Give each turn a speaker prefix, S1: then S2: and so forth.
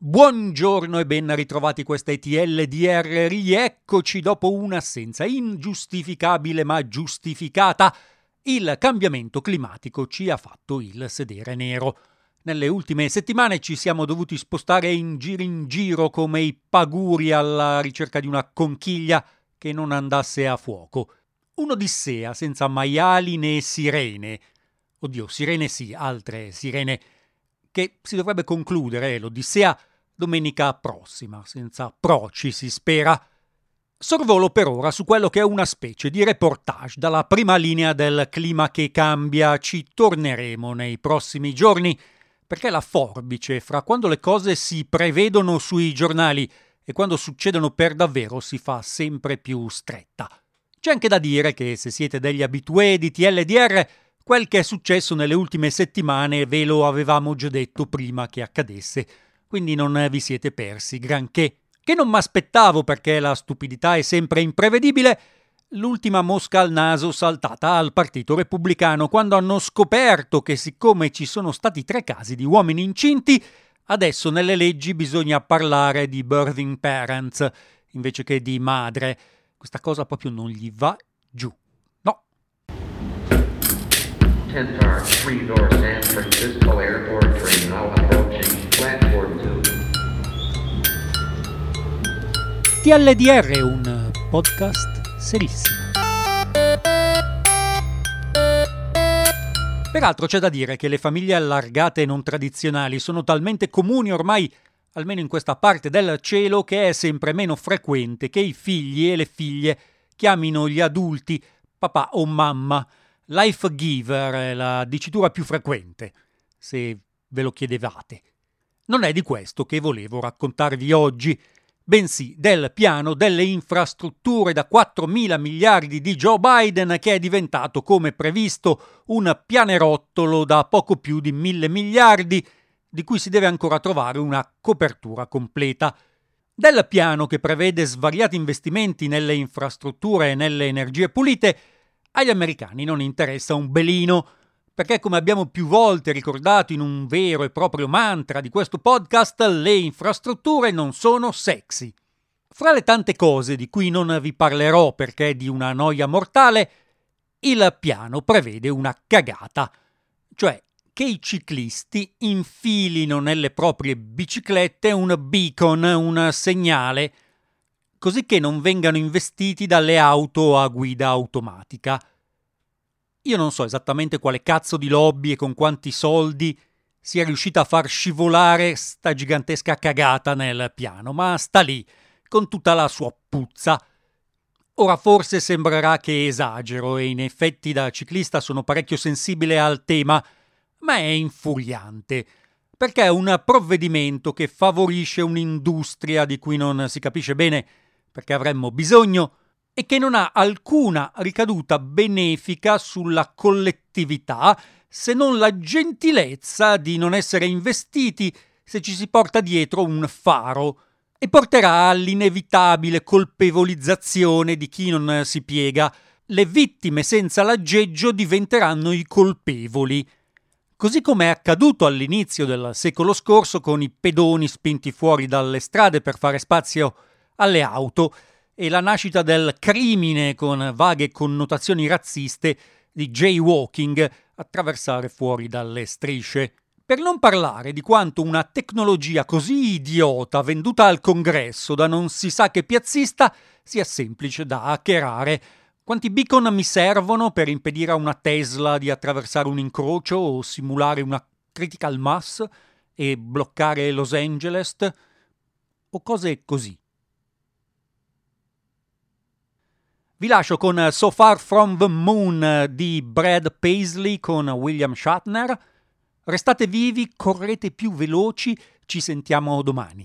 S1: Buongiorno e ben ritrovati questa ETLDR. Rieccoci dopo un'assenza ingiustificabile ma giustificata. Il cambiamento climatico ci ha fatto il sedere nero. Nelle ultime settimane ci siamo dovuti spostare in giro in giro come i paguri alla ricerca di una conchiglia che non andasse a fuoco. Un'odissea senza maiali né sirene. Oddio, sirene sì, altre sirene che si dovrebbe concludere l'Odissea domenica prossima, senza proci si spera. Sorvolo per ora su quello che è una specie di reportage dalla prima linea del clima che cambia. Ci torneremo nei prossimi giorni, perché la forbice fra quando le cose si prevedono sui giornali e quando succedono per davvero si fa sempre più stretta. C'è anche da dire che se siete degli abitué di TLDR, quel che è successo nelle ultime settimane ve lo avevamo già detto prima che accadesse quindi non vi siete persi granché. Che non m'aspettavo perché la stupidità è sempre imprevedibile. L'ultima mosca al naso saltata al Partito Repubblicano quando hanno scoperto che siccome ci sono stati tre casi di uomini incinti, adesso nelle leggi bisogna parlare di birthing parents invece che di madre. Questa cosa proprio non gli va giù. 10 3 door San Francisco Airport train now approaching TLDR è un podcast serissimo. Peraltro c'è da dire che le famiglie allargate e non tradizionali sono talmente comuni ormai, almeno in questa parte del cielo, che è sempre meno frequente che i figli e le figlie chiamino gli adulti papà o mamma. Life giver è la dicitura più frequente, se ve lo chiedevate. Non è di questo che volevo raccontarvi oggi, bensì del piano delle infrastrutture da 4 mila miliardi di Joe Biden che è diventato, come previsto, un pianerottolo da poco più di mille miliardi, di cui si deve ancora trovare una copertura completa. Del piano che prevede svariati investimenti nelle infrastrutture e nelle energie pulite, agli americani non interessa un belino, perché come abbiamo più volte ricordato in un vero e proprio mantra di questo podcast, le infrastrutture non sono sexy. Fra le tante cose di cui non vi parlerò perché è di una noia mortale, il piano prevede una cagata, cioè che i ciclisti infilino nelle proprie biciclette un beacon, un segnale, così che non vengano investiti dalle auto a guida automatica. Io non so esattamente quale cazzo di lobby e con quanti soldi sia riuscita a far scivolare sta gigantesca cagata nel piano, ma sta lì, con tutta la sua puzza. Ora forse sembrerà che esagero e in effetti da ciclista sono parecchio sensibile al tema, ma è infuriante, perché è un provvedimento che favorisce un'industria di cui non si capisce bene perché avremmo bisogno, e che non ha alcuna ricaduta benefica sulla collettività se non la gentilezza di non essere investiti se ci si porta dietro un faro e porterà all'inevitabile colpevolizzazione di chi non si piega. Le vittime senza l'aggeggio diventeranno i colpevoli. Così come è accaduto all'inizio del secolo scorso con i pedoni spinti fuori dalle strade per fare spazio alle auto, e la nascita del crimine con vaghe connotazioni razziste di jaywalking attraversare fuori dalle strisce. Per non parlare di quanto una tecnologia così idiota venduta al congresso da non si sa che piazzista sia semplice da hackerare. Quanti beacon mi servono per impedire a una Tesla di attraversare un incrocio o simulare una critical mass e bloccare Los Angeles? O cose così. Vi lascio con So Far From The Moon di Brad Paisley con William Shatner. Restate vivi, correte più veloci, ci sentiamo domani.